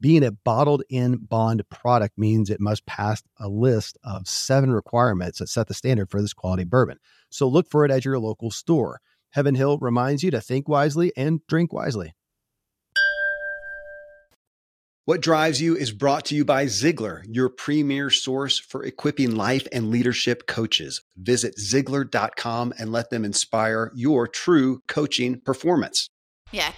Being a bottled in bond product means it must pass a list of seven requirements that set the standard for this quality bourbon. So look for it at your local store. Heaven Hill reminds you to think wisely and drink wisely. What Drives You is brought to you by Ziglar, your premier source for equipping life and leadership coaches. Visit Ziglar.com and let them inspire your true coaching performance. Yeah.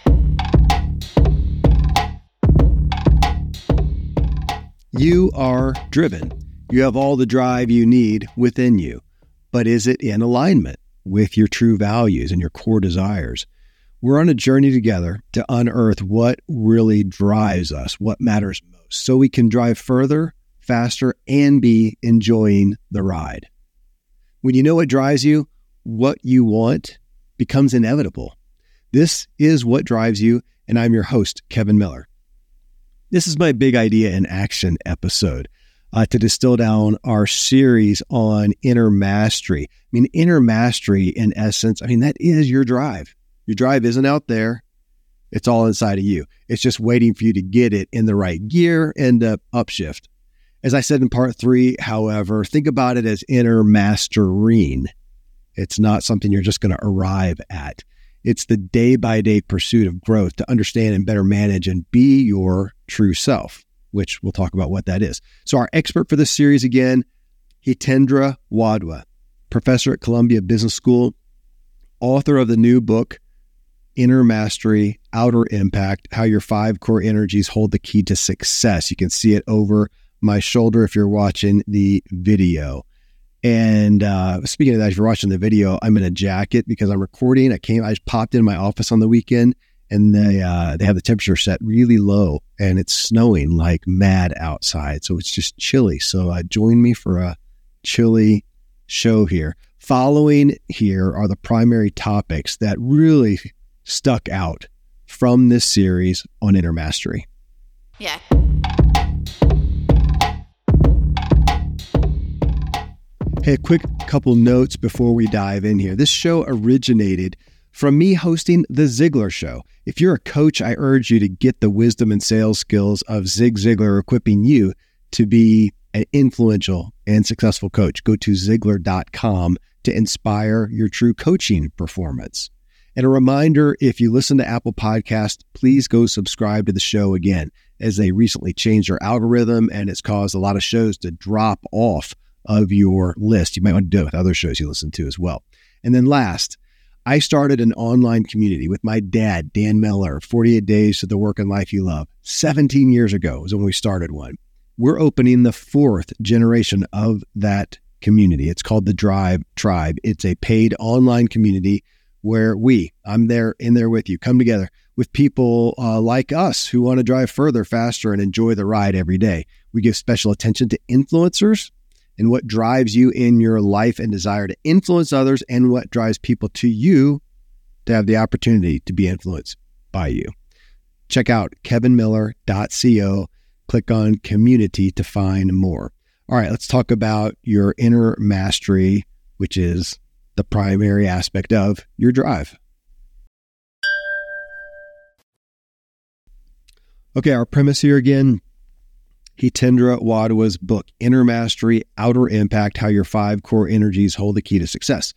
You are driven. You have all the drive you need within you, but is it in alignment with your true values and your core desires? We're on a journey together to unearth what really drives us, what matters most, so we can drive further, faster, and be enjoying the ride. When you know what drives you, what you want becomes inevitable. This is what drives you, and I'm your host, Kevin Miller. This is my big idea in action episode uh, to distill down our series on inner mastery. I mean, inner mastery, in essence, I mean, that is your drive. Your drive isn't out there, it's all inside of you. It's just waiting for you to get it in the right gear and uh, upshift. As I said in part three, however, think about it as inner mastering. It's not something you're just going to arrive at. It's the day by day pursuit of growth to understand and better manage and be your true self, which we'll talk about what that is. So, our expert for this series again, Hitendra Wadhwa, professor at Columbia Business School, author of the new book, Inner Mastery, Outer Impact How Your Five Core Energies Hold the Key to Success. You can see it over my shoulder if you're watching the video. And uh, speaking of that, if you're watching the video, I'm in a jacket because I'm recording. I came, I just popped in my office on the weekend, and they uh, they have the temperature set really low, and it's snowing like mad outside, so it's just chilly. So uh, join me for a chilly show here. Following here are the primary topics that really stuck out from this series on inner mastery. Yeah. Hey, a quick couple notes before we dive in here. This show originated from me hosting The Ziglar Show. If you're a coach, I urge you to get the wisdom and sales skills of Zig Ziglar equipping you to be an influential and successful coach. Go to Ziglar.com to inspire your true coaching performance. And a reminder if you listen to Apple Podcast, please go subscribe to the show again, as they recently changed their algorithm and it's caused a lot of shows to drop off of your list. You might want to do it with other shows you listen to as well. And then last, I started an online community with my dad, Dan Miller, 48 Days to the Work and Life You Love. 17 years ago was when we started one. We're opening the fourth generation of that community. It's called the Drive Tribe. It's a paid online community where we, I'm there in there with you, come together with people uh, like us who want to drive further, faster, and enjoy the ride every day. We give special attention to influencers and what drives you in your life and desire to influence others and what drives people to you to have the opportunity to be influenced by you. Check out kevinmiller.co, click on community to find more. All right, let's talk about your inner mastery, which is the primary aspect of your drive. Okay, our premise here again Hitendra Wadhwa's book, Inner Mastery, Outer Impact How Your Five Core Energies Hold the Key to Success.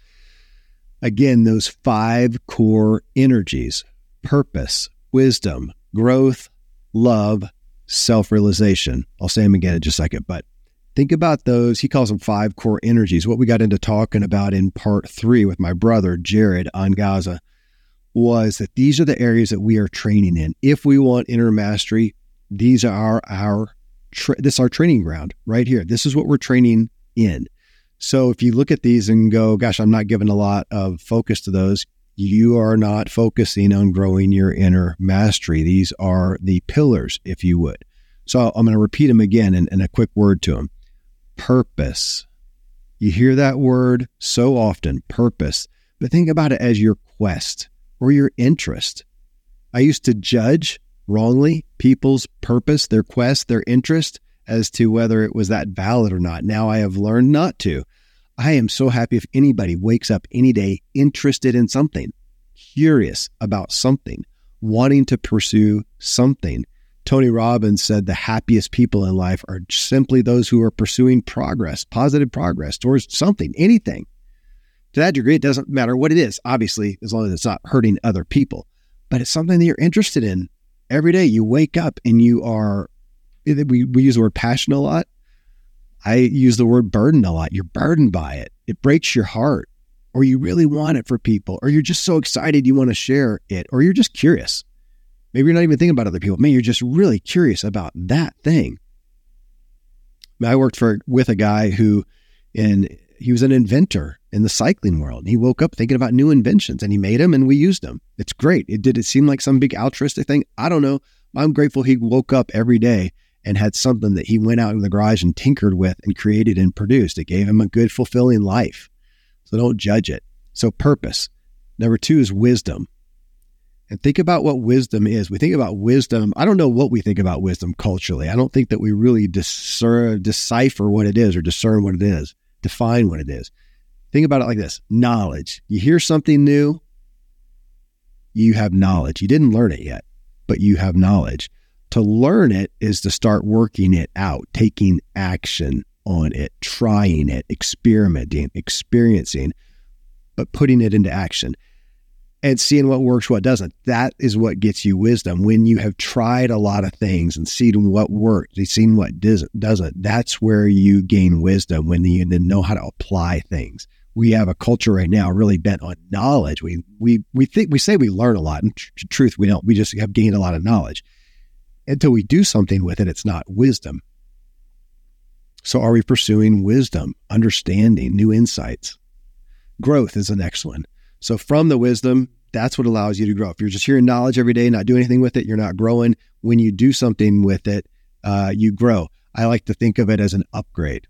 Again, those five core energies purpose, wisdom, growth, love, self realization. I'll say them again in just a second, but think about those. He calls them five core energies. What we got into talking about in part three with my brother, Jared on Gaza was that these are the areas that we are training in. If we want inner mastery, these are our tra- this our training ground right here. This is what we're training in. So if you look at these and go, gosh, I'm not giving a lot of focus to those, you are not focusing on growing your inner mastery. These are the pillars, if you would. So I'm going to repeat them again in, in a quick word to them. Purpose. You hear that word so often, purpose, but think about it as your quest or your interest. I used to judge wrongly people's purpose, their quest, their interest as to whether it was that valid or not. Now I have learned not to. I am so happy if anybody wakes up any day interested in something, curious about something, wanting to pursue something. Tony Robbins said the happiest people in life are simply those who are pursuing progress, positive progress towards something, anything. To that degree, it doesn't matter what it is, obviously, as long as it's not hurting other people, but it's something that you're interested in every day. You wake up and you are, eh, we, we use the word passion a lot. I use the word burden a lot. You're burdened by it. It breaks your heart, or you really want it for people, or you're just so excited you want to share it, or you're just curious. Maybe you're not even thinking about other people. Man, you're just really curious about that thing. I worked for with a guy who, in he was an inventor in the cycling world. He woke up thinking about new inventions, and he made them, and we used them. It's great. It did it seem like some big altruistic thing? I don't know. I'm grateful he woke up every day and had something that he went out in the garage and tinkered with and created and produced. It gave him a good, fulfilling life. So don't judge it. So, purpose. Number two is wisdom. And think about what wisdom is. We think about wisdom. I don't know what we think about wisdom culturally. I don't think that we really discern, decipher what it is or discern what it is, define what it is. Think about it like this knowledge. You hear something new, you have knowledge. You didn't learn it yet, but you have knowledge. To learn it is to start working it out, taking action on it, trying it, experimenting, experiencing, but putting it into action and seeing what works, what doesn't. That is what gets you wisdom. When you have tried a lot of things and seen what works, seen what doesn't, doesn't, that's where you gain wisdom when you then know how to apply things. We have a culture right now really bent on knowledge. We we we think we say we learn a lot, and tr- truth we don't. We just have gained a lot of knowledge until we do something with it, it's not wisdom. So, are we pursuing wisdom, understanding, new insights? Growth is the next one. So, from the wisdom, that's what allows you to grow. If you're just hearing knowledge every day, not doing anything with it, you're not growing. When you do something with it, uh, you grow. I like to think of it as an upgrade.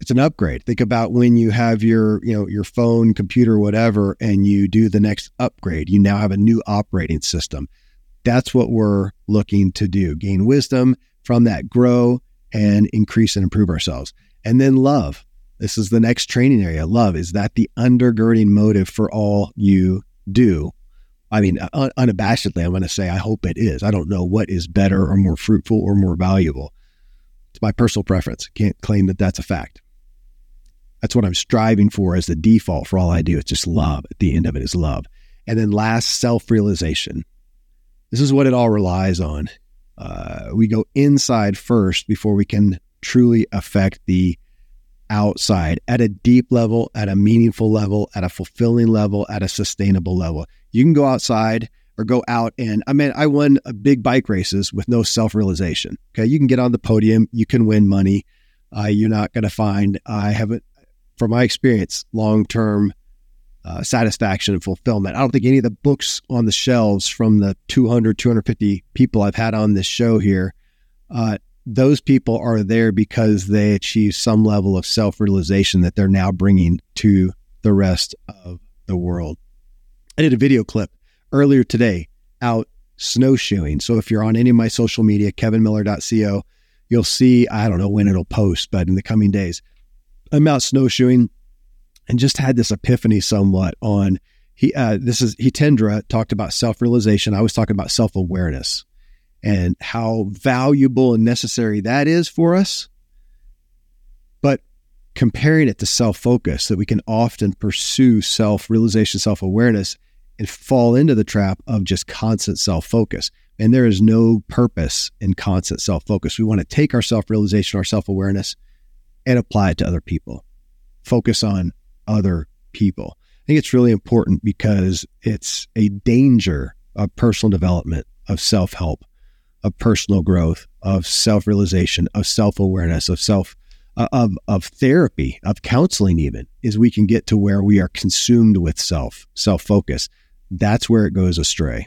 It's an upgrade. Think about when you have your, you know, your phone, computer, whatever, and you do the next upgrade. You now have a new operating system. That's what we're looking to do gain wisdom, from that, grow and increase and improve ourselves. And then love. This is the next training area. Love. Is that the undergirding motive for all you do? I mean, uh, un- unabashedly, I'm going to say I hope it is. I don't know what is better or more fruitful or more valuable. It's my personal preference. Can't claim that that's a fact. That's what I'm striving for as the default for all I do. It's just love. At the end of it is love. And then last, self realization. This is what it all relies on. Uh, we go inside first before we can truly affect the outside at a deep level, at a meaningful level, at a fulfilling level, at a sustainable level. You can go outside or go out and I mean, I won big bike races with no self realization. Okay. You can get on the podium, you can win money. Uh, you're not going to find, I haven't, from my experience, long term uh, satisfaction and fulfillment. I don't think any of the books on the shelves from the 200, 250 people I've had on this show here, uh, those people are there because they achieve some level of self realization that they're now bringing to the rest of the world. I did a video clip earlier today out snowshoeing. So if you're on any of my social media, kevinmiller.co, you'll see, I don't know when it'll post, but in the coming days, I'm out snowshoeing and just had this epiphany somewhat on he uh, this is Hitendra talked about self-realization. I was talking about self-awareness and how valuable and necessary that is for us. But comparing it to self-focus, that we can often pursue self-realization, self-awareness, and fall into the trap of just constant self-focus. And there is no purpose in constant self-focus. We want to take our self-realization, our self-awareness, and apply it to other people. Focus on other people. I think it's really important because it's a danger of personal development, of self help, of personal growth, of self realization, of self awareness, of self of of therapy, of counseling. Even is we can get to where we are consumed with self, self focus. That's where it goes astray.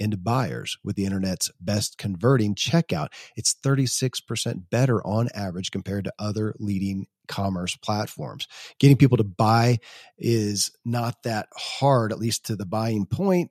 into buyers with the internet's best converting checkout. It's 36% better on average compared to other leading commerce platforms. Getting people to buy is not that hard, at least to the buying point.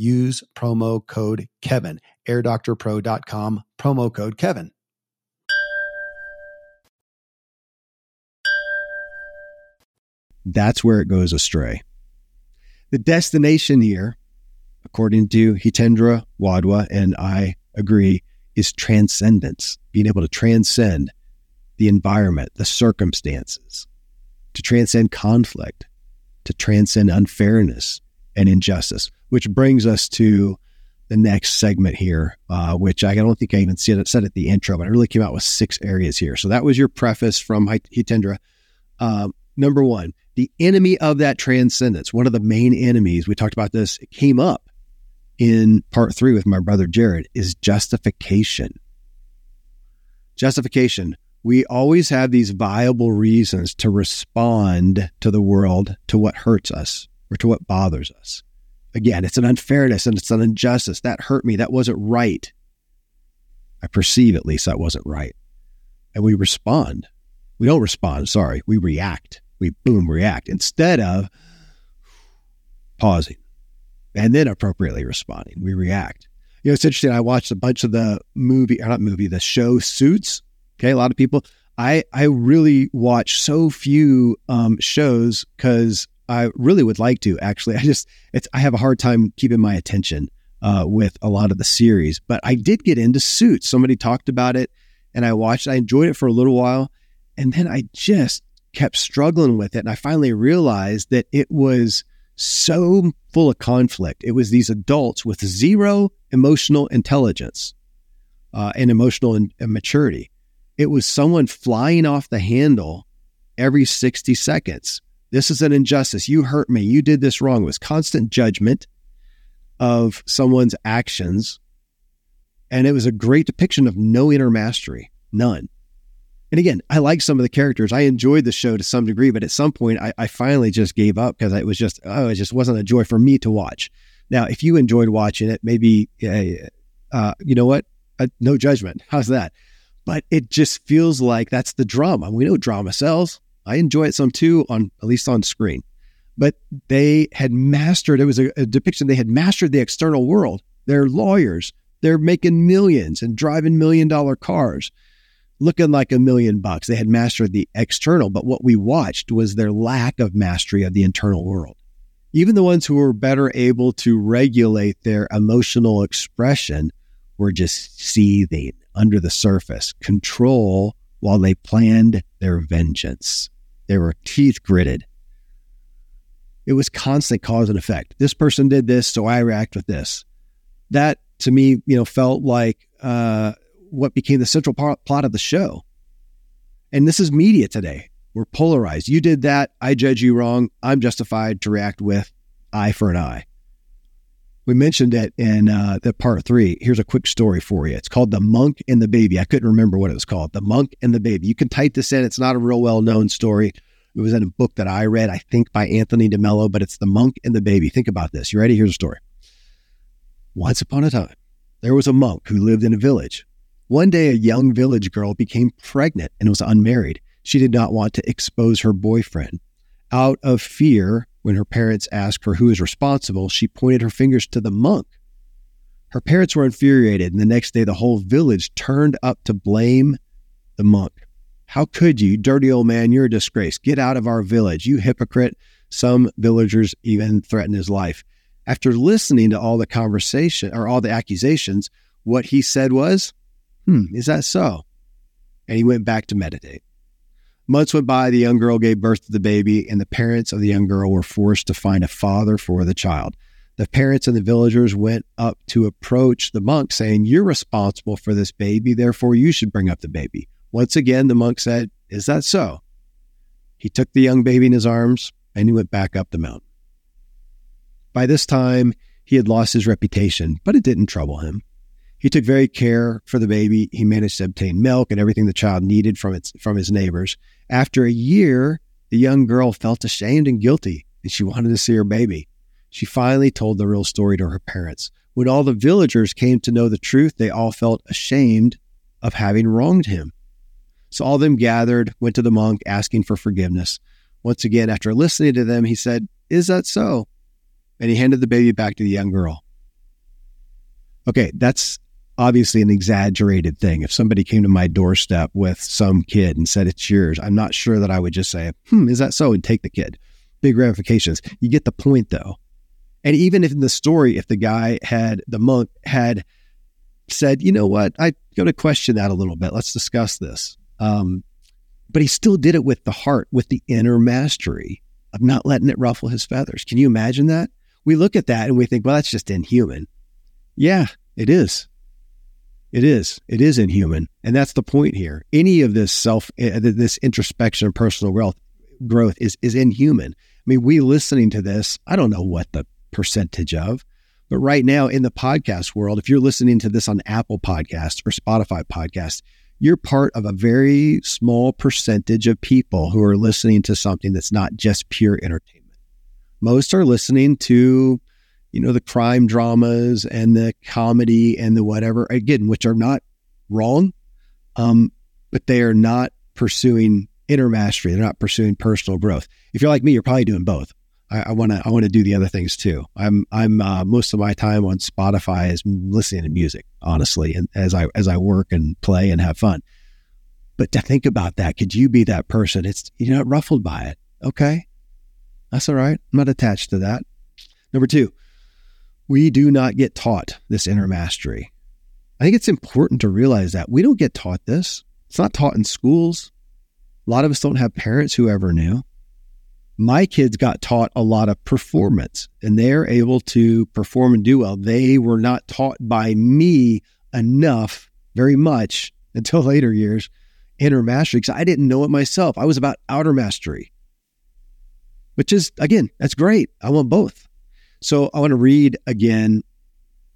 Use promo code Kevin, airdoctorpro.com, promo code Kevin. That's where it goes astray. The destination here, according to Hitendra Wadhwa, and I agree, is transcendence, being able to transcend the environment, the circumstances, to transcend conflict, to transcend unfairness and injustice, which brings us to the next segment here, uh, which I don't think I even said it, said at the intro, but I really came out with six areas here. So that was your preface from Hitendra. Um, number one, the enemy of that transcendence, one of the main enemies, we talked about this, it came up in part three with my brother Jared is justification. Justification. We always have these viable reasons to respond to the world, to what hurts us or to what bothers us. Again, it's an unfairness and it's an injustice. That hurt me. That wasn't right. I perceive at least that wasn't right. And we respond. We don't respond, sorry. We react. We boom, react instead of pausing and then appropriately responding. We react. You know, it's interesting. I watched a bunch of the movie, or not movie, the show Suits. Okay, a lot of people. I I really watch so few um, shows because I really would like to. Actually, I just it's I have a hard time keeping my attention uh, with a lot of the series. But I did get into Suits. Somebody talked about it, and I watched. I enjoyed it for a little while, and then I just kept struggling with it. And I finally realized that it was so full of conflict. It was these adults with zero emotional intelligence uh, and emotional in- maturity. It was someone flying off the handle every 60 seconds. This is an injustice. You hurt me. You did this wrong. It was constant judgment of someone's actions. And it was a great depiction of no inner mastery, none. And again, I like some of the characters. I enjoyed the show to some degree, but at some point, I, I finally just gave up because it was just, oh, it just wasn't a joy for me to watch. Now, if you enjoyed watching it, maybe, uh, you know what? Uh, no judgment. How's that? But it just feels like that's the drama. We know drama sells. I enjoy it some too, on at least on screen. But they had mastered. It was a, a depiction. They had mastered the external world. They're lawyers. They're making millions and driving million dollar cars, looking like a million bucks. They had mastered the external, but what we watched was their lack of mastery of the internal world. Even the ones who were better able to regulate their emotional expression were just seething under the surface, control while they planned their vengeance. They were teeth gritted. It was constant cause and effect. This person did this, so I react with this. That to me, you know, felt like uh, what became the central plot of the show. And this is media today. We're polarized. You did that. I judge you wrong. I'm justified to react with eye for an eye. We mentioned it in uh, the part three. Here's a quick story for you. It's called The Monk and the Baby. I couldn't remember what it was called. The Monk and the Baby. You can type this in. It's not a real well known story. It was in a book that I read, I think by Anthony DeMello, but it's The Monk and the Baby. Think about this. You ready? Here's a story. Once upon a time, there was a monk who lived in a village. One day, a young village girl became pregnant and was unmarried. She did not want to expose her boyfriend. Out of fear, when her parents asked her who is responsible, she pointed her fingers to the monk. Her parents were infuriated, and the next day, the whole village turned up to blame the monk. How could you, dirty old man? You're a disgrace. Get out of our village, you hypocrite. Some villagers even threatened his life. After listening to all the conversation or all the accusations, what he said was, Hmm, is that so? And he went back to meditate. Months went by, the young girl gave birth to the baby, and the parents of the young girl were forced to find a father for the child. The parents and the villagers went up to approach the monk, saying, You're responsible for this baby, therefore you should bring up the baby. Once again, the monk said, Is that so? He took the young baby in his arms and he went back up the mountain. By this time, he had lost his reputation, but it didn't trouble him. He took very care for the baby. He managed to obtain milk and everything the child needed from its from his neighbors. After a year, the young girl felt ashamed and guilty, and she wanted to see her baby. She finally told the real story to her parents. When all the villagers came to know the truth, they all felt ashamed of having wronged him. So all of them gathered, went to the monk asking for forgiveness. Once again, after listening to them, he said, Is that so? And he handed the baby back to the young girl. Okay, that's obviously an exaggerated thing. If somebody came to my doorstep with some kid and said it's yours, I'm not sure that I would just say, hmm, is that so? And take the kid. Big ramifications. You get the point though. And even if in the story, if the guy had, the monk had said, you know what, I got to question that a little bit. Let's discuss this. Um, but he still did it with the heart, with the inner mastery of not letting it ruffle his feathers. Can you imagine that? We look at that and we think, well, that's just inhuman. Yeah, it is. It is. It is inhuman, and that's the point here. Any of this self, uh, this introspection and personal growth, growth is is inhuman. I mean, we listening to this, I don't know what the percentage of, but right now in the podcast world, if you're listening to this on Apple Podcasts or Spotify Podcasts, you're part of a very small percentage of people who are listening to something that's not just pure entertainment. Most are listening to you know, the crime dramas and the comedy and the whatever, again, which are not wrong, um, but they are not pursuing inner mastery. They're not pursuing personal growth. If you're like me, you're probably doing both. I want to I want to do the other things too. I'm I'm uh, most of my time on Spotify is listening to music, honestly, and as I as I work and play and have fun. But to think about that, could you be that person? It's you're not ruffled by it. Okay, that's all right. I'm not attached to that. Number two, we do not get taught this inner mastery. I think it's important to realize that we don't get taught this. It's not taught in schools. A lot of us don't have parents who ever knew. My kids got taught a lot of performance and they're able to perform and do well. They were not taught by me enough, very much until later years, inner mastery because I didn't know it myself. I was about outer mastery, which is, again, that's great. I want both. So I want to read again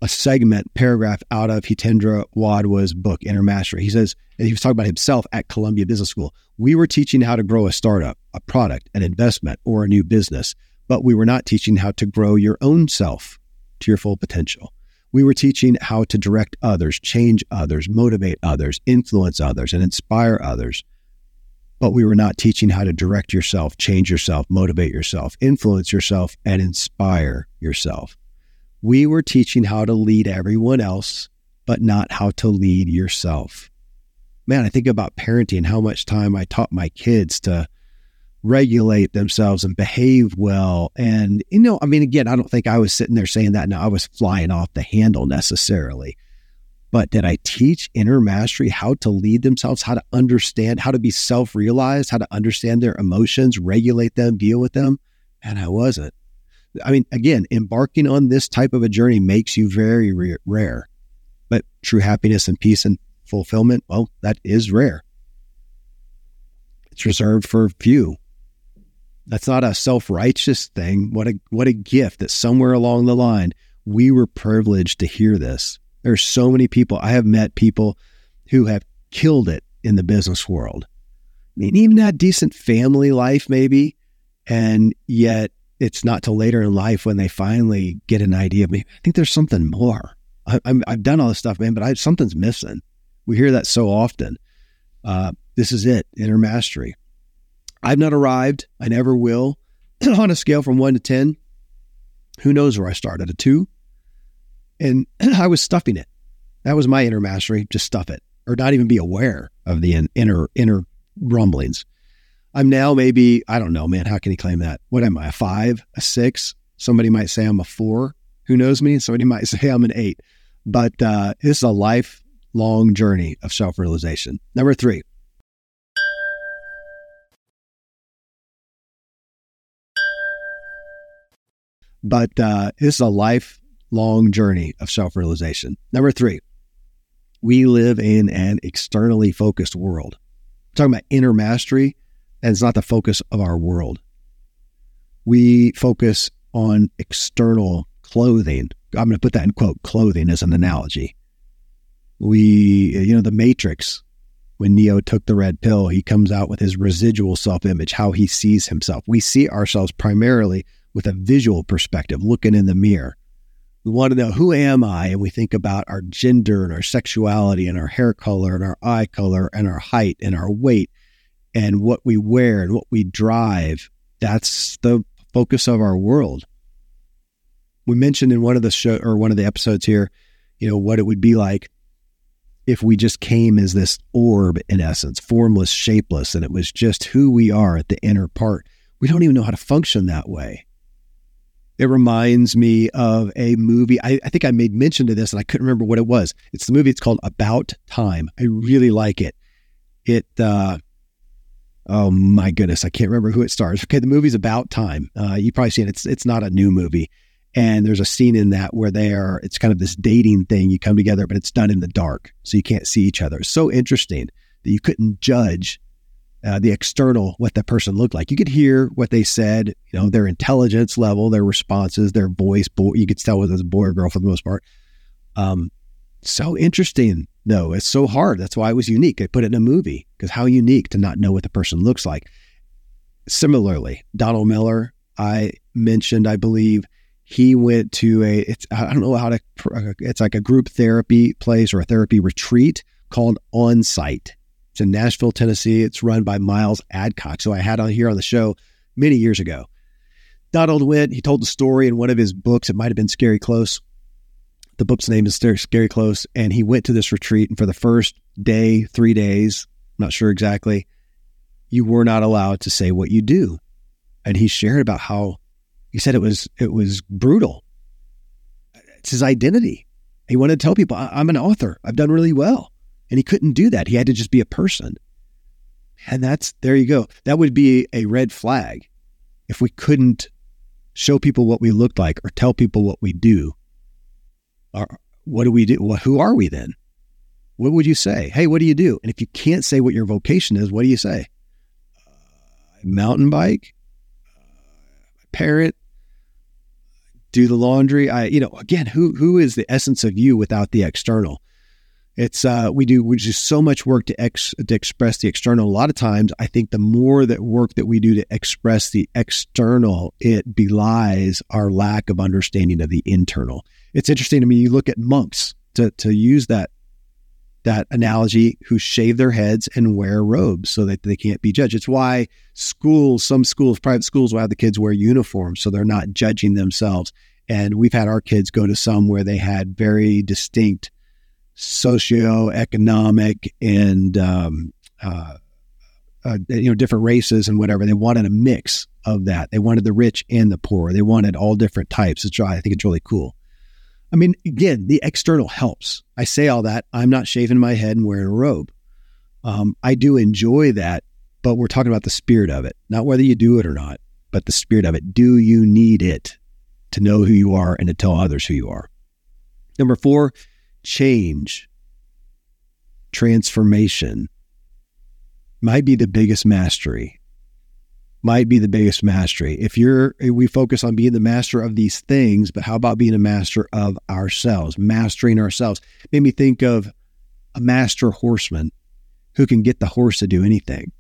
a segment, paragraph out of Hitendra Wadhwa's book, Inner Mastery. He says, and he was talking about himself at Columbia Business School. We were teaching how to grow a startup, a product, an investment, or a new business, but we were not teaching how to grow your own self. to your full potential. We were teaching how to direct others, change others, motivate others, influence others, and inspire others. But we were not teaching how to direct yourself, change yourself, motivate yourself, influence yourself, and inspire yourself. We were teaching how to lead everyone else, but not how to lead yourself. Man, I think about parenting, how much time I taught my kids to regulate themselves and behave well. And, you know, I mean, again, I don't think I was sitting there saying that. No, I was flying off the handle necessarily. But did I teach inner mastery how to lead themselves, how to understand, how to be self realized, how to understand their emotions, regulate them, deal with them? And I wasn't. I mean, again, embarking on this type of a journey makes you very rare. But true happiness and peace and fulfillment, well, that is rare. It's reserved for few. That's not a self-righteous thing. What a what a gift that somewhere along the line we were privileged to hear this. There are so many people I have met people who have killed it in the business world. I mean, even had decent family life maybe, and yet it's not till later in life when they finally get an idea of me. I think there's something more. I, have done all this stuff, man, but I, something's missing. We hear that so often. Uh, this is it, inner mastery. I've not arrived. I never will. on a scale from one to 10, who knows where I started? A two? And I was stuffing it. That was my inner mastery. Just stuff it or not even be aware of the inner, inner rumblings. I'm now maybe, I don't know, man. How can he claim that? What am I? A five, a six? Somebody might say I'm a four. Who knows me? Somebody might say I'm an eight. But uh, this is a lifelong journey of self realization. Number three, But uh, this is a lifelong journey of self realization. Number three, we live in an externally focused world. We're talking about inner mastery, and it's not the focus of our world. We focus on external clothing. I'm going to put that in quote clothing as an analogy. We, you know, the Matrix, when Neo took the red pill, he comes out with his residual self image, how he sees himself. We see ourselves primarily with a visual perspective, looking in the mirror. We want to know who am I? And we think about our gender and our sexuality and our hair color and our eye color and our height and our weight and what we wear and what we drive. That's the focus of our world. We mentioned in one of the show or one of the episodes here, you know, what it would be like if we just came as this orb in essence, formless, shapeless, and it was just who we are at the inner part. We don't even know how to function that way. It reminds me of a movie. I, I, think I made mention to this and I couldn't remember what it was. It's the movie. It's called About Time. I really like it. It, uh, oh my goodness, I can't remember who it stars. Okay, the movie's About Time. Uh, you probably seen it. It's it's not a new movie, and there's a scene in that where they are. It's kind of this dating thing. You come together, but it's done in the dark, so you can't see each other. It's so interesting that you couldn't judge uh, the external, what that person looked like. You could hear what they said, you know, their intelligence level, their responses, their voice. Boy, you could tell whether it was a boy or girl for the most part. Um, so interesting, though. It's so hard. That's why it was unique. I put it in a movie because how unique to not know what the person looks like. Similarly, Donald Miller, I mentioned, I believe he went to a, it's, I don't know how to, uh, it's like a group therapy place or a therapy retreat called Onsite it's in Nashville, Tennessee. It's run by Miles Adcox. So I had on here on the show many years ago. Donald went, he told the story in one of his books. It might have been Scary Close. The book's name is Scary Close. And he went to this retreat. And for the first day, three days, I'm not sure exactly, you were not allowed to say what you do. And he shared about how he said it was it was brutal. It's his identity. He wanted to tell people, I'm an author. I've done really well. And he couldn't do that. He had to just be a person. And that's, there you go. That would be a red flag if we couldn't show people what we looked like or tell people what we do. Or what do we do? Well, who are we then? What would you say? Hey, what do you do? And if you can't say what your vocation is, what do you say? Uh, mountain bike, uh, parent, do the laundry. I, you know, again, who who is the essence of you without the external? It's uh, we do we do so much work to ex to express the external. A lot of times, I think the more that work that we do to express the external, it belies our lack of understanding of the internal. It's interesting to me. You look at monks to to use that that analogy who shave their heads and wear robes so that they can't be judged. It's why schools, some schools, private schools will have the kids wear uniforms so they're not judging themselves. And we've had our kids go to some where they had very distinct socioeconomic and um, uh, uh, you know different races and whatever. They wanted a mix of that. They wanted the rich and the poor. They wanted all different types. It's I think it's really cool. I mean, again, the external helps. I say all that. I'm not shaving my head and wearing a robe. Um, I do enjoy that, but we're talking about the spirit of it, not whether you do it or not, but the spirit of it. Do you need it to know who you are and to tell others who you are? Number four, change, transformation might be the biggest mastery. Might be the biggest mastery. If you're, we focus on being the master of these things, but how about being a master of ourselves, mastering ourselves? Made me think of a master horseman who can get the horse to do anything.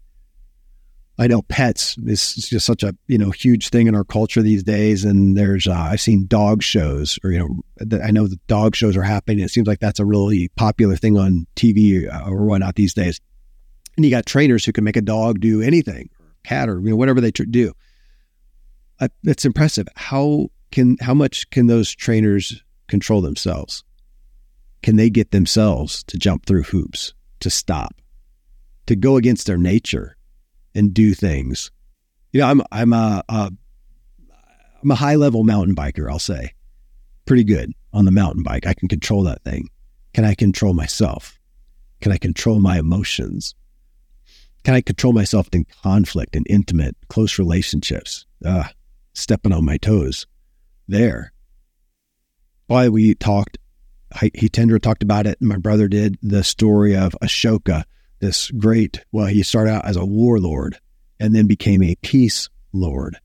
I know pets is just such a you know huge thing in our culture these days, and there's uh, I've seen dog shows, or you know I know the dog shows are happening. It seems like that's a really popular thing on TV uh, or whatnot these days. And you got trainers who can make a dog do anything, cat, or you know whatever they tr- do. It's impressive. How can how much can those trainers control themselves? Can they get themselves to jump through hoops, to stop, to go against their nature? and do things. You know, I'm I'm a, a I'm a high level mountain biker. I'll say, pretty good on the mountain bike. I can control that thing. Can I control myself? Can I control my emotions? Can I control myself in conflict and intimate, close relationships? Uh, stepping on my toes there. Why we talked, He Hitendra talked about it, and my brother did the story of Ashoka this great, well, he started out as a warlord and then became a peace lord.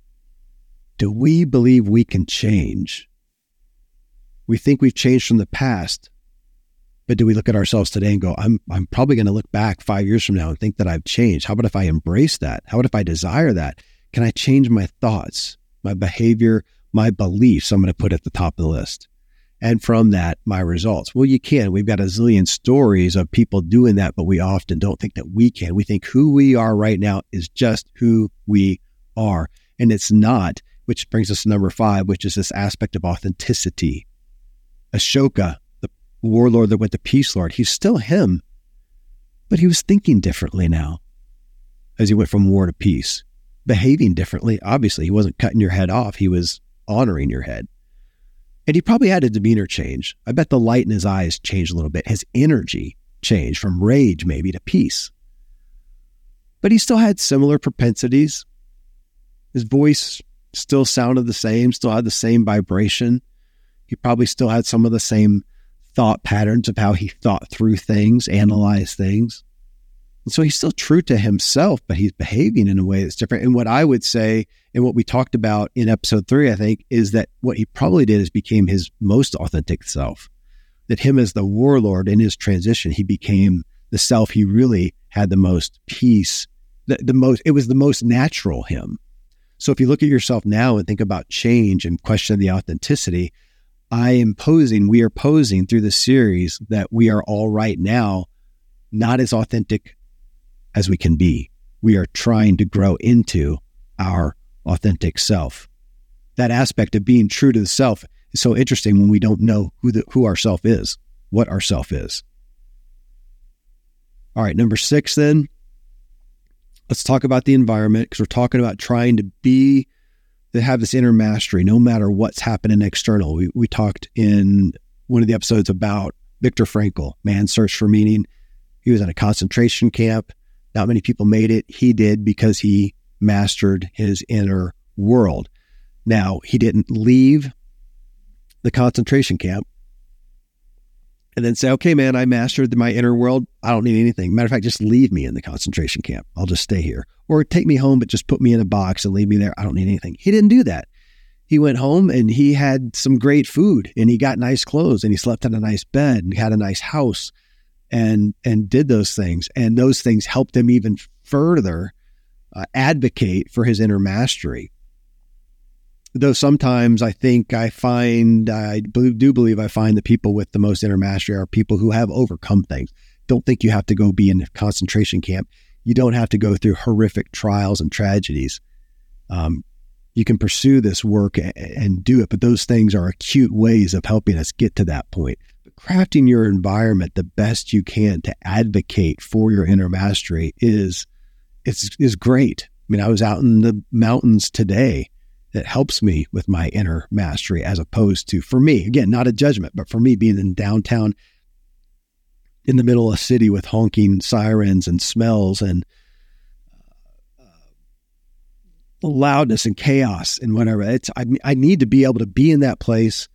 Do we believe we can change? We think we've changed from the past, but do we look at ourselves today and go, I'm, I'm probably going to look back five years from now and think that I've changed? How about if I embrace that? How about if I desire that? Can I change my thoughts, my behavior, my beliefs? I'm going to put at the top of the list and from that my results well you can we've got a zillion stories of people doing that but we often don't think that we can we think who we are right now is just who we are and it's not which brings us to number five which is this aspect of authenticity ashoka warlord that went to peace lord he's still him but he was thinking differently now as he went from war to peace behaving differently obviously he wasn't cutting your head off he was honoring your head and he probably had a demeanor change. I bet the light in his eyes changed a little bit. His energy changed from rage maybe to peace. But he still had similar propensities. His voice still sounded the same, still had the same vibration. He probably still had some of the same thought patterns of how he thought through things, analyzed things. And so he's still true to himself, but he's behaving in a way that's different. And what I would say, and what we talked about in episode three, I think, is that what he probably did is became his most authentic self. That him as the warlord in his transition, he became the self he really had the most peace, the, the most, it was the most natural him. So if you look at yourself now and think about change and question the authenticity, I am posing, we are posing through the series that we are all right now, not as authentic as we can be. We are trying to grow into our authentic self. That aspect of being true to the self is so interesting when we don't know who the, who our self is, what our self is. All right, number six, then, let's talk about the environment because we're talking about trying to be, to have this inner mastery no matter what's happening external. We, we talked in one of the episodes about Viktor Frankl, Man's Search for Meaning. He was in a concentration camp. Not many people made it. He did because he mastered his inner world. Now, he didn't leave the concentration camp and then say, okay, man, I mastered my inner world. I don't need anything. Matter of fact, just leave me in the concentration camp. I'll just stay here. Or take me home, but just put me in a box and leave me there. I don't need anything. He didn't do that. He went home and he had some great food and he got nice clothes and he slept in a nice bed and had a nice house and and did those things and those things helped him even further uh, advocate for his inner mastery though sometimes i think i find i do believe i find the people with the most inner mastery are people who have overcome things don't think you have to go be in a concentration camp you don't have to go through horrific trials and tragedies um, you can pursue this work and do it but those things are acute ways of helping us get to that point crafting your environment the best you can to advocate for your inner mastery is is is great. I mean, I was out in the mountains today. That helps me with my inner mastery as opposed to for me, again, not a judgment, but for me being in downtown in the middle of a city with honking sirens and smells and uh, loudness and chaos and whatever. It's I, I need to be able to be in that place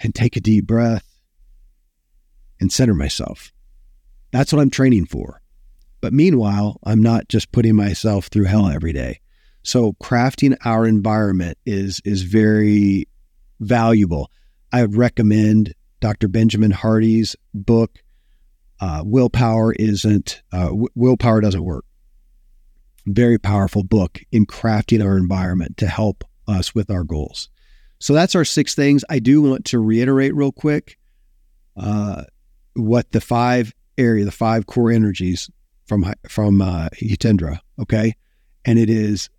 and take a deep breath and center myself. That's what I'm training for. But meanwhile, I'm not just putting myself through hell every day. So crafting our environment is is very valuable. I would recommend Dr. Benjamin Hardy's book. Uh, willpower isn't uh, w- willpower doesn't work. Very powerful book in crafting our environment to help us with our goals. So that's our six things. I do want to reiterate real quick. Uh, what the five area, the five core energies from from uh, Hitendra. Okay, and it is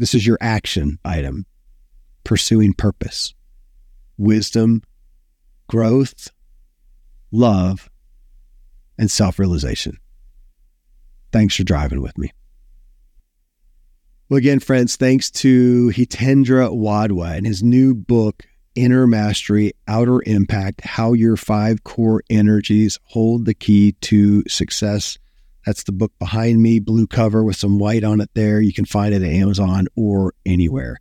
this is your action item: pursuing purpose, wisdom, growth, love, and self realization. Thanks for driving with me. Well, again, friends, thanks to Hitendra Wadhwa and his new book, inner mastery, outer impact, how your five core energies hold the key to success. That's the book behind me, blue cover with some white on it there. You can find it at Amazon or anywhere.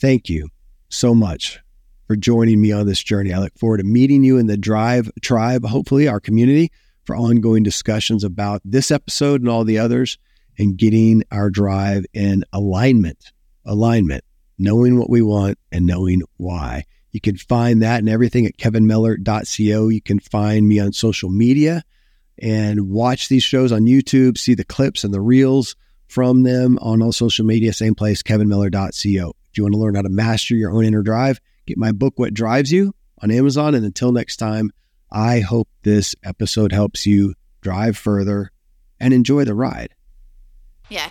Thank you so much for joining me on this journey. I look forward to meeting you in the Drive Tribe, hopefully, our community, for ongoing discussions about this episode and all the others and getting our drive in alignment. Alignment, knowing what we want and knowing why. You can find that and everything at kevinmiller.co. You can find me on social media and watch these shows on YouTube, see the clips and the reels from them on all social media, same place, kevinmiller.co. If you want to learn how to master your own inner drive, get my book, What Drives You, on Amazon. And until next time, I hope this episode helps you drive further and enjoy the ride. Yeah.